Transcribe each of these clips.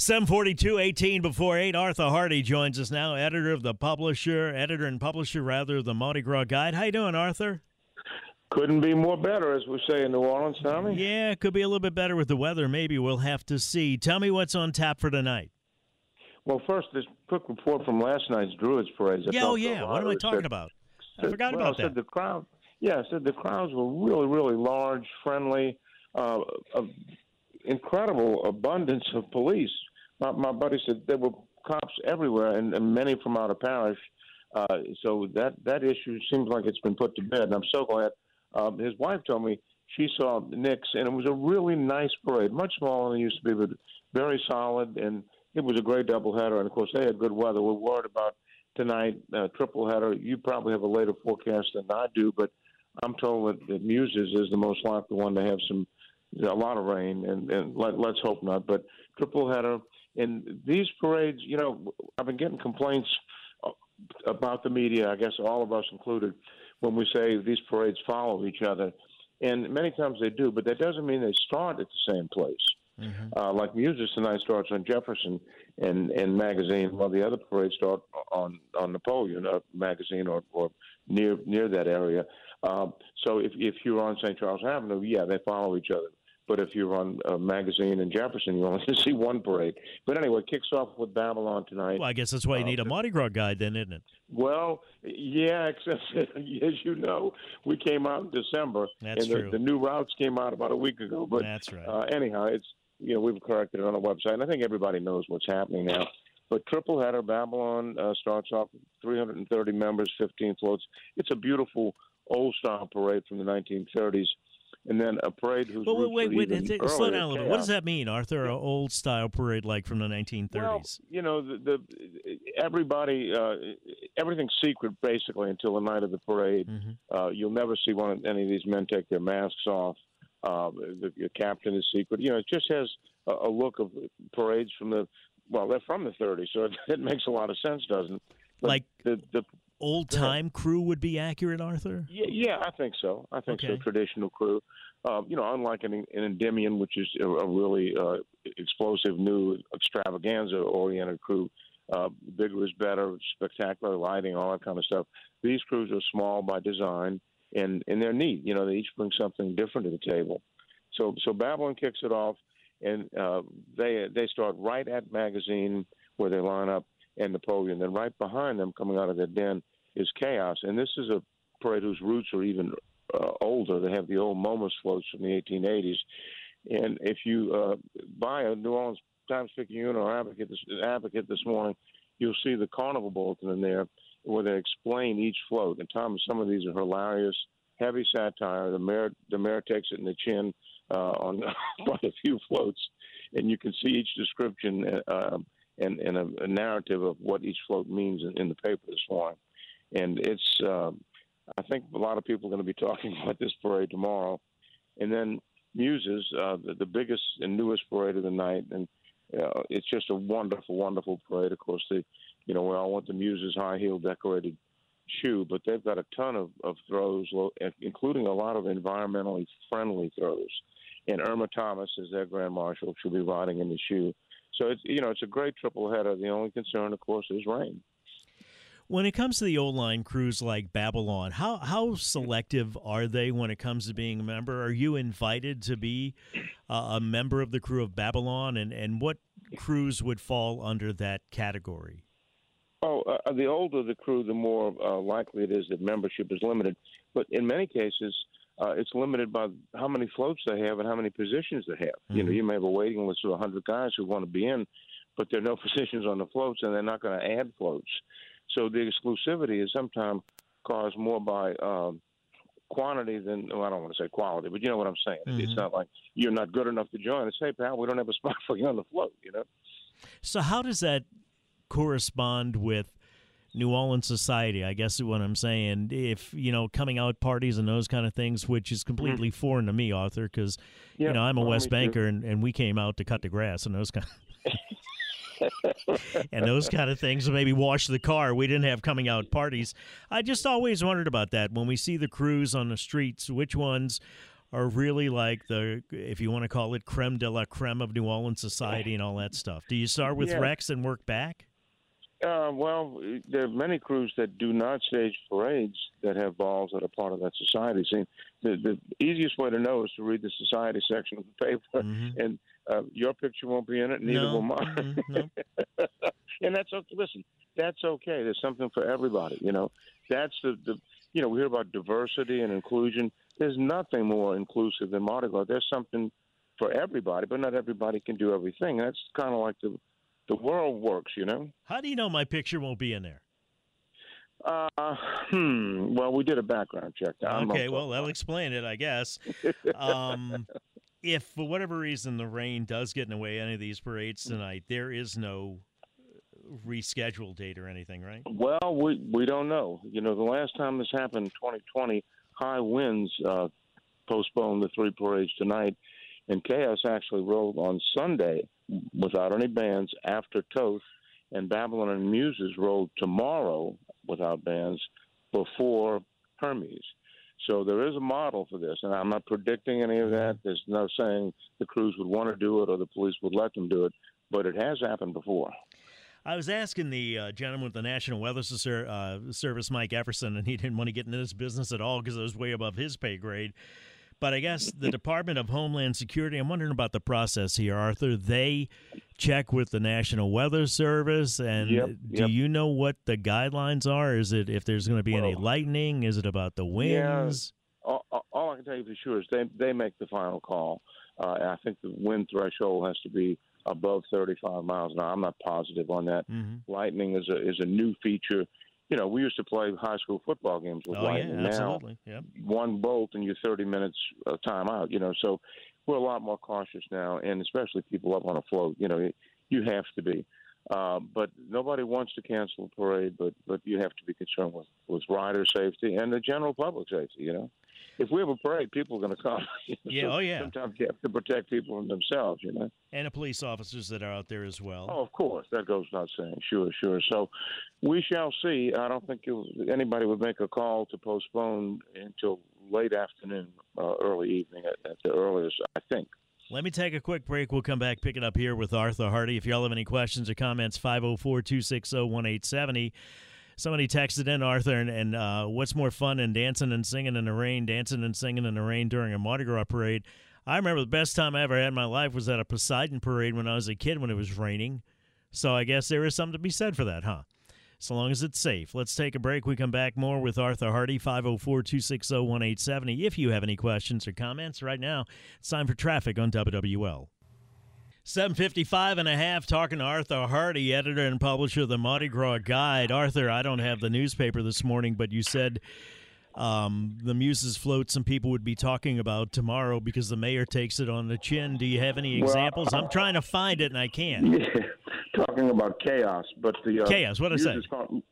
742, 18 before 8. Arthur Hardy joins us now, editor of the publisher, editor and publisher, rather, of the Mardi Gras Guide. How you doing, Arthur? Couldn't be more better, as we say in New Orleans, Tommy. Yeah, it could be a little bit better with the weather. Maybe we'll have to see. Tell me what's on tap for tonight. Well, first, this quick report from last night's Druids Parade. Yeah, oh, yeah. What am I talking said, about? I said, forgot well, about said that. The crowd, yeah, I said the crowds were really, really large, friendly, uh, uh, incredible abundance of police. My, my buddy said there were cops everywhere, and, and many from out of parish. Uh, so that that issue seems like it's been put to bed, and I'm so glad. Um, his wife told me she saw Nyx, and it was a really nice parade, much smaller than it used to be, but very solid, and it was a great doubleheader. And of course, they had good weather. We're worried about tonight, uh, triple header. You probably have a later forecast than I do, but I'm told that, that Muses is the most likely one to have some a lot of rain, and, and let, let's hope not. But triple header. And these parades, you know, I've been getting complaints about the media, I guess all of us included, when we say these parades follow each other. And many times they do, but that doesn't mean they start at the same place. Mm-hmm. Uh, like Muses tonight starts on Jefferson and, and Magazine, while the other parades start on on Napoleon uh, Magazine or, or near near that area. Um, so if if you're on St. Charles Avenue, yeah, they follow each other. But if you're on a magazine in Jefferson, you only see one parade. But anyway, it kicks off with Babylon tonight. Well, I guess that's why you need a Mardi Gras guide, then, isn't it? Well, yeah, except as you know, we came out in December, That's and the, true. the new routes came out about a week ago. But That's right. uh, anyhow, it's you know we've corrected it on the website, and I think everybody knows what's happening now. But triple header, Babylon uh, starts off with 330 members, 15 floats. It's a beautiful old style parade from the 1930s and then a parade whose Well, roots wait, wait, even wait. Slow down a little bit. What does that mean, Arthur? An old style parade like from the 1930s? Well, you know, the, the everybody, uh, everything's secret basically until the night of the parade. Mm-hmm. Uh, you'll never see one of any of these men take their masks off. Uh, the, the captain is secret. You know, it just has a, a look of parades from the well, they're from the 30s, so it, it makes a lot of sense, doesn't it? But Like the the Old time crew would be accurate, Arthur? yeah, yeah, I think so. I think so. Traditional crew, um, you know, unlike an, an Endymion, which is a, a really uh, explosive, new, extravaganza-oriented crew. Uh, bigger is better, spectacular lighting, all that kind of stuff. These crews are small by design, and and they're neat. You know, they each bring something different to the table. So so Babylon kicks it off, and uh, they they start right at magazine where they line up and Napoleon. Then right behind them, coming out of their den, is Chaos, and this is a parade whose roots are even uh, older. They have the old Momus floats from the 1880s, and if you uh, buy a New Orleans Times Picayune or Advocate this, Advocate this morning, you'll see the Carnival bulletin in there where they explain each float. And Tom, some of these are hilarious, heavy satire. The mayor, the mayor takes it in the chin uh, on quite a few floats, and you can see each description uh, and, and a, a narrative of what each float means in, in the paper this morning. And it's, uh, I think a lot of people are going to be talking about this parade tomorrow. And then Muses, uh, the, the biggest and newest parade of the night, and uh, it's just a wonderful, wonderful parade. Of course, the, you know, we all want the Muses high heel decorated shoe, but they've got a ton of, of throws, including a lot of environmentally friendly throws. And Irma Thomas, as their grand marshal, she'll be riding in the shoe. So it's you know it's a great triple header. The only concern, of course, is rain. When it comes to the old line crews like Babylon, how how selective are they when it comes to being a member? Are you invited to be uh, a member of the crew of Babylon, and and what crews would fall under that category? Oh, uh, the older the crew, the more uh, likely it is that membership is limited. But in many cases, uh, it's limited by how many floats they have and how many positions they have. Mm-hmm. You know, you may have a waiting list of 100 guys who want to be in, but there are no positions on the floats, and they're not going to add floats. So the exclusivity is sometimes caused more by um, quantity than well, I don't want to say quality, but you know what I'm saying. Mm-hmm. It's not like you're not good enough to join. It's hey pal, we don't have a spot for you on the float. You know. So how does that correspond with? New Orleans society, I guess is what I'm saying. If you know coming out parties and those kind of things, which is completely mm-hmm. foreign to me, Arthur, because yeah, you know I'm a well, West Banker and, and we came out to cut the grass and those kind. Of and those kind of things. Maybe wash the car. We didn't have coming out parties. I just always wondered about that when we see the crews on the streets. Which ones are really like the, if you want to call it, creme de la creme of New Orleans society and all that stuff? Do you start with yeah. Rex and work back? Uh, well, there are many crews that do not stage parades that have balls that are part of that society. See, the, the easiest way to know is to read the society section of the paper, mm-hmm. and uh, your picture won't be in it, neither no. will mine. Mm-hmm. No. and that's okay. Listen, that's okay. There's something for everybody. You know, that's the, the you know we hear about diversity and inclusion. There's nothing more inclusive than Mardi Gras. There's something for everybody, but not everybody can do everything. That's kind of like the the world works. You know. How do you know my picture won't be in there? Uh, hmm. Well, we did a background check. I'm okay. Well, that'll explain it, I guess. Um, if for whatever reason the rain does get in the way of any of these parades tonight, there is no rescheduled date or anything, right? Well, we we don't know. You know, the last time this happened, 2020, high winds uh, postponed the three parades tonight, and Chaos actually rolled on Sunday without any bands after Thoth, and Babylon and Muses rolled tomorrow without bands before Hermes. So there is a model for this, and I'm not predicting any of that. There's no saying the crews would want to do it or the police would let them do it, but it has happened before. I was asking the uh, gentleman with the National Weather uh, Service, Mike Everson, and he didn't want to get into this business at all because it was way above his pay grade. But I guess the Department of Homeland Security, I'm wondering about the process here, Arthur. They check with the National Weather Service, and yep, do you know what the guidelines are? Is it if there's going to be well, any lightning? Is it about the winds? Yeah, all, all, I can tell you for sure is they they make the final call. Uh, I think the wind threshold has to be above 35 miles an hour. I'm not positive on that. Mm-hmm. Lightning is a is a new feature you know, we used to play high school football games with oh. Yeah, absolutely. Now, yep. one bolt and you're 30 minutes of time out. You know, so we're a lot more cautious now, and especially people up on a float. You know, you have to be. Uh, but nobody wants to cancel a parade, but but you have to be concerned with with rider safety and the general public safety. You know, if we have a parade, people are going to come. yeah, so oh yeah. Sometimes you have to protect people from themselves, you know. And the police officers that are out there as well. Oh, of course, that goes without saying. Sure, sure. So we shall see. I don't think anybody would make a call to postpone until late afternoon, uh, early evening at, at the earliest. I think. Let me take a quick break. We'll come back, pick it up here with Arthur Hardy. If y'all have any questions or comments, 504 260 1870. Somebody texted in Arthur, and, and uh, what's more fun than dancing and singing in the rain, dancing and singing in the rain during a Mardi Gras parade? I remember the best time I ever had in my life was at a Poseidon parade when I was a kid when it was raining. So I guess there is something to be said for that, huh? So long as it's safe. Let's take a break. We come back more with Arthur Hardy, 504 260 1870. If you have any questions or comments right now, it's time for traffic on WWL. 755 and a half talking to Arthur Hardy, editor and publisher of the Mardi Gras Guide. Arthur, I don't have the newspaper this morning, but you said um, the Muses float some people would be talking about tomorrow because the mayor takes it on the chin. Do you have any examples? Well, I'm trying to find it and I can't. Yeah, talking about chaos, but the uh, chaos. What I say?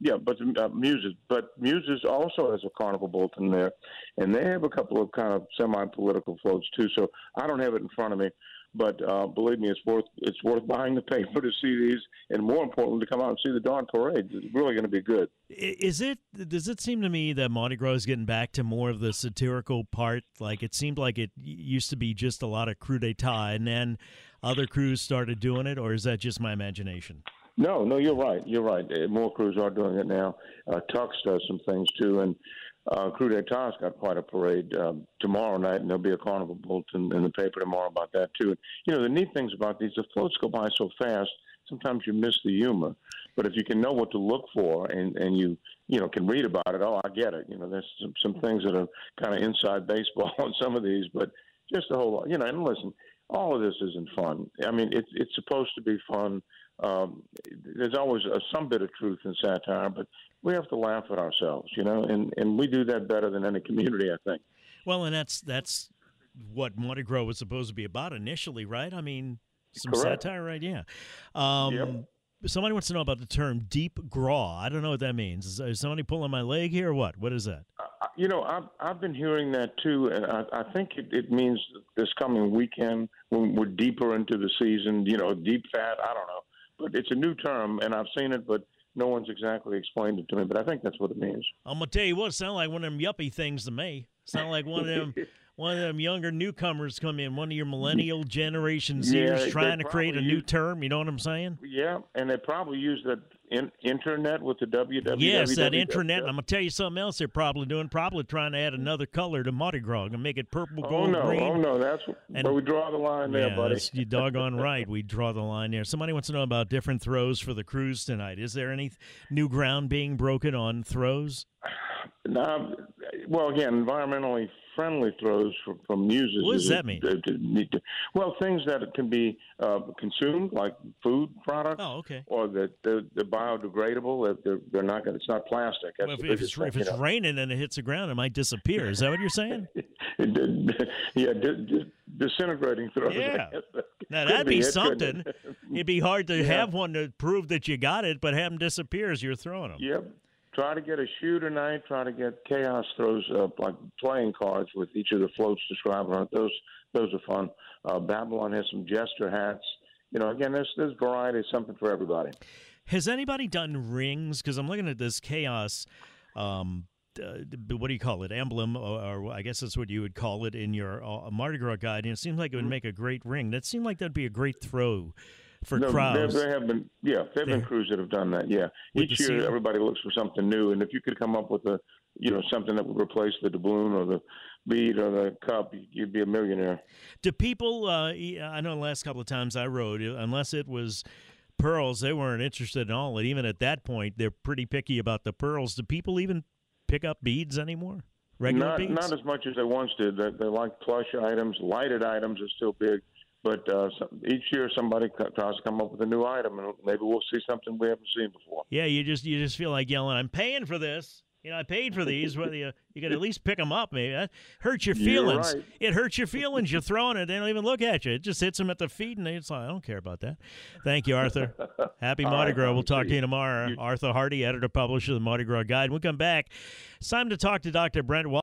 Yeah, but uh, Muses, but Muses also has a carnival bulletin there, and they have a couple of kind of semi-political floats too. So I don't have it in front of me. But uh, believe me, it's worth it's worth buying the paper to see these, and more importantly, to come out and see the dawn parade. It's really going to be good. Is it? Does it seem to me that Mardi Gras is getting back to more of the satirical part? Like it seemed like it used to be just a lot of Krewe d'Etat, and then other crews started doing it, or is that just my imagination? No, no, you're right. You're right. Uh, More crews are doing it now. Uh, Tucks does some things too, and uh, Krewe d'Etat's got quite a parade um, tomorrow night, and there'll be a carnival bulletin in the paper tomorrow about that too. And, You know, the neat things about these, the floats go by so fast. Sometimes you miss the humor, but if you can know what to look for and and you you know can read about it, oh, I get it. You know, there's some, some things that are kind of inside baseball on some of these, but just the whole, lot, you know. And listen, all of this isn't fun. I mean, it's it's supposed to be fun. Um, there's always a, some bit of truth in satire, but we have to laugh at ourselves, you know, and and we do that better than any community, I think. Well, and that's that's what Mardi Gras was supposed to be about initially, right? I mean, some Correct. satire, right? Yeah. Um, Yep. Somebody wants to know about the term deep gras. I don't know what that means. Is, is somebody pulling my leg here or what? What is that? You know, I've I've been hearing that too, and I, I think it, it means this coming weekend when we're deeper into the season. You know, deep fat. I don't know, but it's a new term, and I've seen it, but no one's exactly explained it to me. But I think that's what it means. I'm gonna tell you what. It sound like one of them yuppie things to me. Sound like one of them. One of them younger newcomers come in, one of your millennial generation Yeah, Zers they trying to create a new use- term. You know what I'm saying? Yeah, and they probably use the in, internet with the www. Yes, that internet. I'm gonna tell you something else. They're probably doing. Probably trying to add another color to Mardi Gras and make it purple, Oh gold, no! green. Oh no! That's And- where we draw the line there, yeah, buddy. you doggone right. We draw the line there. Somebody wants to know about different throws for the crews tonight. Is there any new ground being broken on throws? Now, well, again, environmentally friendly throws from, from muses. What does that mean? to- to need to- well, things that can be uh, consumed, like food products, Oh, okay. or that they're, they're biodegradable. That they're, they're not going. It's not plastic. Well, if, if it's, thing, if you it's know. raining and it hits the ground, it might disappear. Is that what you're saying? yeah, di- di- disintegrating throws. Yeah. Now that'd be be something. It'd be hard to Yeah. have one to prove that you got it, but have them disappear as you're throwing them. Yep. Try to get a shoe tonight. Try to get chaos throws uh, like playing cards with each of the floats described on it. Those those are fun. Uh, Babylon has some gesture hats. You know, again, there's there's variety, something for everybody. Has anybody done rings? Because I'm looking at this chaos. Um, uh, what do you call it? Emblem, or, or I guess that's what you would call it in your uh, Mardi Gras guide. And it seems like it would make a great ring. That seemed like that'd be a great throw for No, crowds. There, there have been, yeah, there have been crews that have done that. Yeah, each year everybody looks for something new, and if you could come up with a, you know, something that would replace the doubloon or the bead or the cup, you'd be a millionaire. Do people? Uh, I know the last couple of times I rode, unless it was pearls, they weren't interested at all. And even at that point, they're pretty picky about the pearls. Do people even pick up beads anymore? Regular not beads? not as much as they once did. They, they like plush items, lighted items are still big. But uh, some, each year, somebody co- tries to come up with a new item, and maybe we'll see something we haven't seen before. Yeah, you just you just feel like yelling, "I'm paying for this." You know, I paid for these. Whether you you could at least pick them up, maybe that hurts your feelings. right. It hurts your feelings. You're throwing it. They don't even look at you. It just hits them at the feet, and they just like, I don't care about that. Thank you, Arthur. Happy Mardi right, Gras. We'll talk to see you you. tomorrow. Arthur Hardy, editor publisher of the Mardi Gras Guide. We'll come back. It's time to talk to Dr. Brent. Wal-